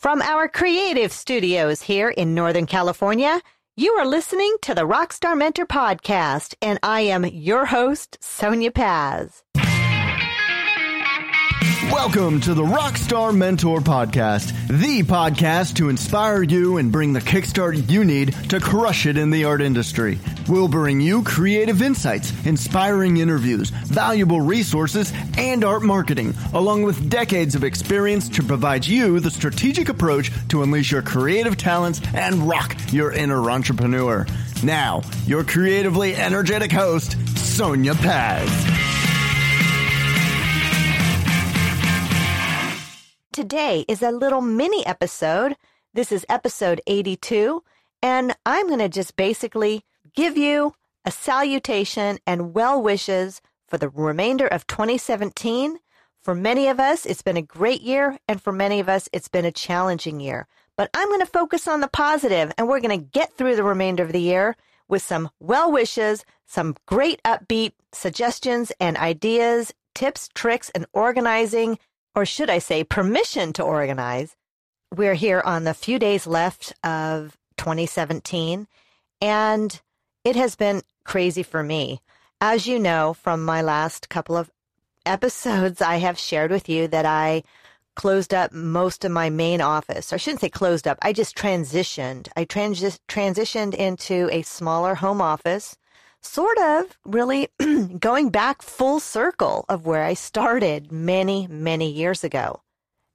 From our creative studios here in Northern California, you are listening to the Rockstar Mentor Podcast, and I am your host, Sonya Paz. Welcome to the Rockstar Mentor Podcast, the podcast to inspire you and bring the kickstart you need to crush it in the art industry. We'll bring you creative insights, inspiring interviews, valuable resources, and art marketing, along with decades of experience to provide you the strategic approach to unleash your creative talents and rock your inner entrepreneur. Now, your creatively energetic host, Sonya Paz. Today is a little mini episode. This is episode 82, and I'm going to just basically give you a salutation and well wishes for the remainder of 2017. For many of us, it's been a great year, and for many of us, it's been a challenging year. But I'm going to focus on the positive, and we're going to get through the remainder of the year with some well wishes, some great upbeat suggestions and ideas, tips, tricks, and organizing or should I say, permission to organize. We're here on the few days left of 2017, and it has been crazy for me. As you know from my last couple of episodes, I have shared with you that I closed up most of my main office. I shouldn't say closed up. I just transitioned. I trans- transitioned into a smaller home office sort of really going back full circle of where I started many, many years ago.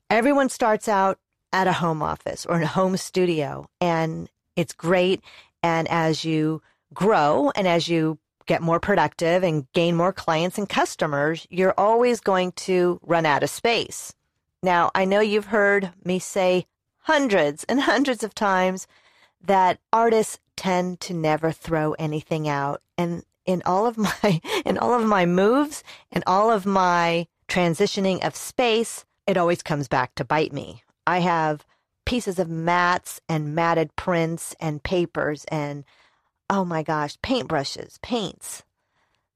Everyone starts out at a home office or in a home studio, and it's great. And as you grow and as you get more productive and gain more clients and customers, you're always going to run out of space. Now, I know you've heard me say hundreds and hundreds of times that artists tend to never throw anything out. And in all of my in all of my moves and all of my transitioning of space, it always comes back to bite me. I have pieces of mats and matted prints and papers and oh my gosh, paintbrushes, paints,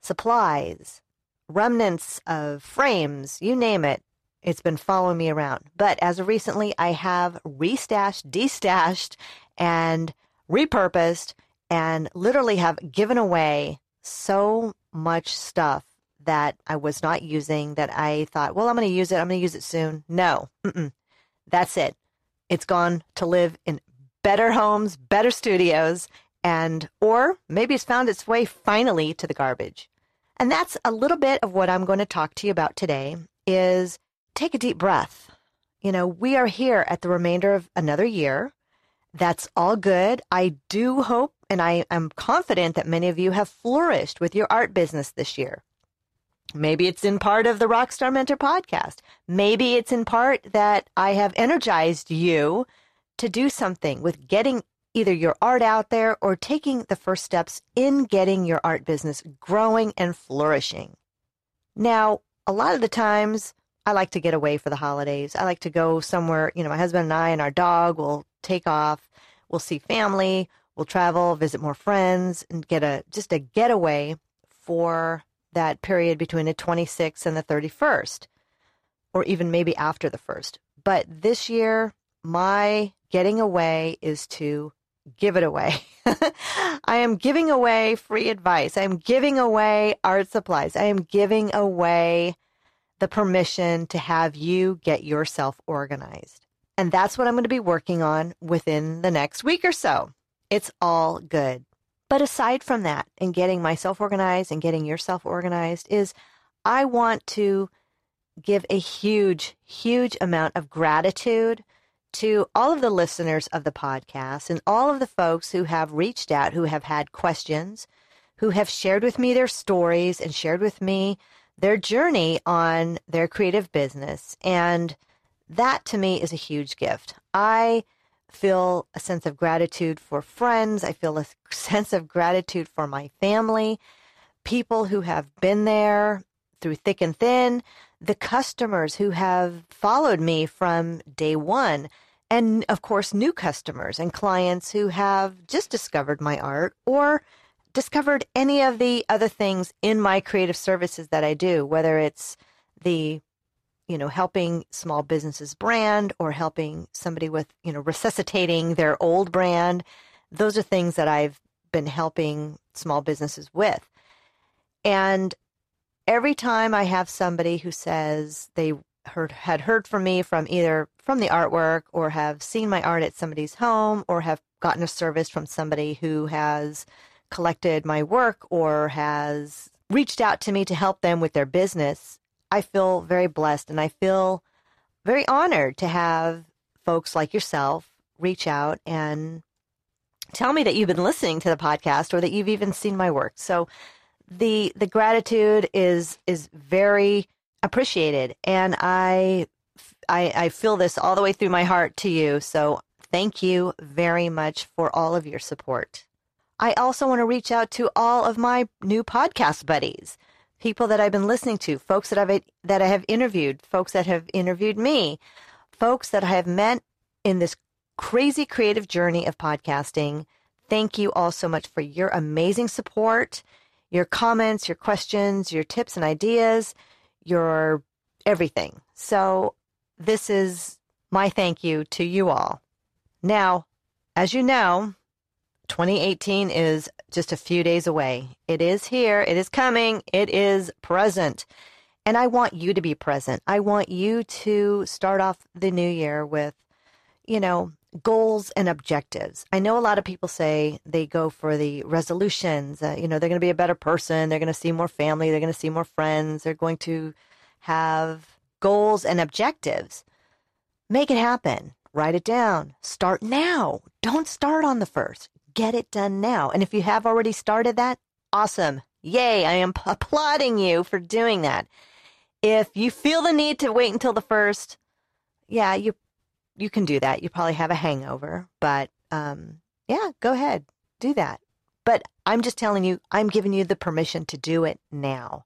supplies, remnants of frames, you name it. It's been following me around. But as of recently, I have restashed, destashed, and repurposed and literally have given away so much stuff that I was not using that I thought, well, I'm going to use it. I'm going to use it soon. No, Mm-mm. that's it. It's gone to live in better homes, better studios, and, or maybe it's found its way finally to the garbage. And that's a little bit of what I'm going to talk to you about today is take a deep breath. You know, we are here at the remainder of another year. That's all good. I do hope and I am confident that many of you have flourished with your art business this year. Maybe it's in part of the Rockstar Mentor podcast. Maybe it's in part that I have energized you to do something with getting either your art out there or taking the first steps in getting your art business growing and flourishing. Now, a lot of the times I like to get away for the holidays. I like to go somewhere, you know, my husband and I and our dog will take off. We'll see family. We'll travel, visit more friends, and get a just a getaway for that period between the 26th and the 31st, or even maybe after the first. But this year, my getting away is to give it away. I am giving away free advice. I am giving away art supplies. I am giving away the permission to have you get yourself organized. And that's what I'm going to be working on within the next week or so. It's all good. But aside from that, and getting myself organized and getting yourself organized, is I want to give a huge, huge amount of gratitude to all of the listeners of the podcast and all of the folks who have reached out, who have had questions, who have shared with me their stories and shared with me their journey on their creative business. And that to me is a huge gift. I feel a sense of gratitude for friends. I feel a sense of gratitude for my family, people who have been there through thick and thin, the customers who have followed me from day one, and of course, new customers and clients who have just discovered my art or discovered any of the other things in my creative services that I do, whether it's the you know, helping small businesses brand or helping somebody with, you know, resuscitating their old brand. Those are things that I've been helping small businesses with. And every time I have somebody who says they heard had heard from me from either from the artwork or have seen my art at somebody's home or have gotten a service from somebody who has collected my work or has reached out to me to help them with their business, I feel very blessed and I feel very honored to have folks like yourself reach out and tell me that you've been listening to the podcast or that you've even seen my work. So the the gratitude is is very appreciated and I I, I feel this all the way through my heart to you. So thank you very much for all of your support. I also want to reach out to all of my new podcast buddies, people that I've been listening to, folks that I've that I have interviewed, folks that have interviewed me, folks that I have met in this crazy creative journey of podcasting. Thank you all so much for your amazing support, your comments, your questions, your tips and ideas, your everything. So this is my thank you to you all. Now, as you know, 2018 is just a few days away. It is here. It is coming. It is present. And I want you to be present. I want you to start off the new year with, you know, goals and objectives. I know a lot of people say they go for the resolutions. Uh, you know, they're going to be a better person. They're going to see more family. They're going to see more friends. They're going to have goals and objectives. Make it happen. Write it down. Start now. Don't start on the first get it done now. And if you have already started that, awesome. Yay, I am applauding you for doing that. If you feel the need to wait until the first, yeah, you you can do that. You probably have a hangover, but um, yeah, go ahead, do that. But I'm just telling you, I'm giving you the permission to do it now.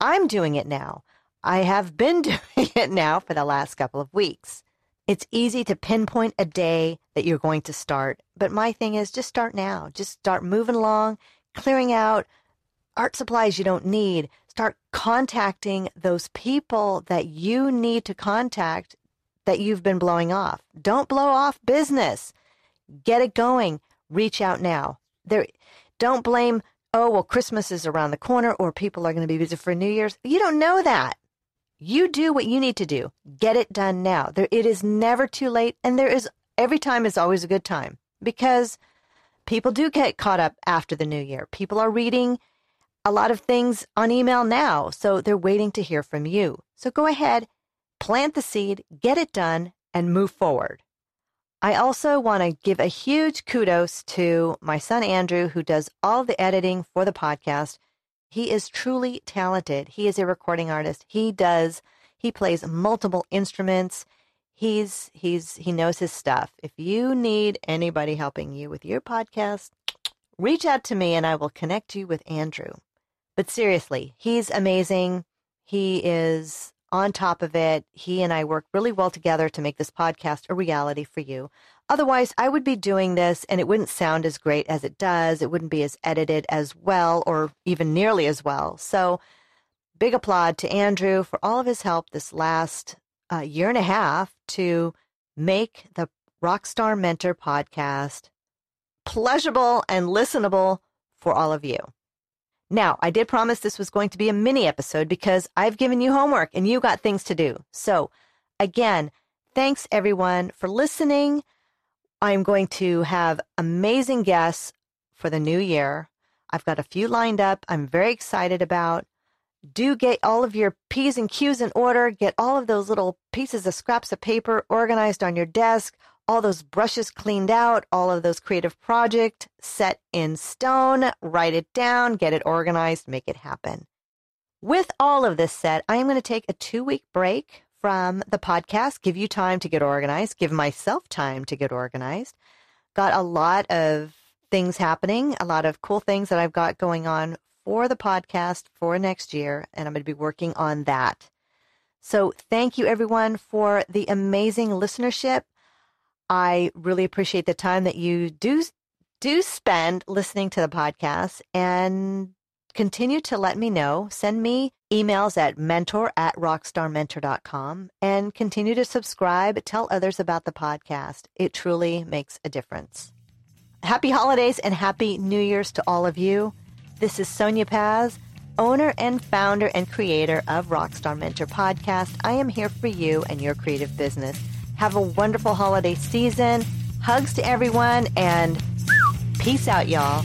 I'm doing it now. I have been doing it now for the last couple of weeks. It's easy to pinpoint a day that you're going to start, but my thing is just start now. Just start moving along, clearing out art supplies you don't need. Start contacting those people that you need to contact that you've been blowing off. Don't blow off business. Get it going. Reach out now. There don't blame, oh, well, Christmas is around the corner or people are going to be busy for New Year's. You don't know that. You do what you need to do. Get it done now. There, it is never too late, and there is every time is always a good time because people do get caught up after the new year. People are reading a lot of things on email now, so they're waiting to hear from you. So go ahead, plant the seed, get it done, and move forward. I also want to give a huge kudos to my son Andrew, who does all the editing for the podcast. He is truly talented. He is a recording artist. He does he plays multiple instruments. He's he's he knows his stuff. If you need anybody helping you with your podcast, reach out to me and I will connect you with Andrew. But seriously, he's amazing. He is on top of it. He and I work really well together to make this podcast a reality for you. Otherwise, I would be doing this and it wouldn't sound as great as it does. It wouldn't be as edited as well or even nearly as well. So, big applaud to Andrew for all of his help this last uh, year and a half to make the Rockstar Mentor podcast pleasurable and listenable for all of you. Now, I did promise this was going to be a mini episode because I've given you homework and you got things to do. So, again, thanks everyone for listening. I'm going to have amazing guests for the new year. I've got a few lined up I'm very excited about. Do get all of your P's and Q's in order. Get all of those little pieces of scraps of paper organized on your desk, all those brushes cleaned out, all of those creative projects set in stone. Write it down, get it organized, make it happen. With all of this said, I am going to take a two week break from the podcast, give you time to get organized, give myself time to get organized. Got a lot of things happening, a lot of cool things that I've got going on for the podcast for next year, and I'm going to be working on that. So, thank you everyone for the amazing listenership. I really appreciate the time that you do do spend listening to the podcast and continue to let me know. Send me emails at mentor at rockstarmentor.com and continue to subscribe. Tell others about the podcast. It truly makes a difference. Happy holidays and happy New Year's to all of you. This is Sonya Paz, owner and founder and creator of Rockstar Mentor Podcast. I am here for you and your creative business. Have a wonderful holiday season. Hugs to everyone and peace out, y'all.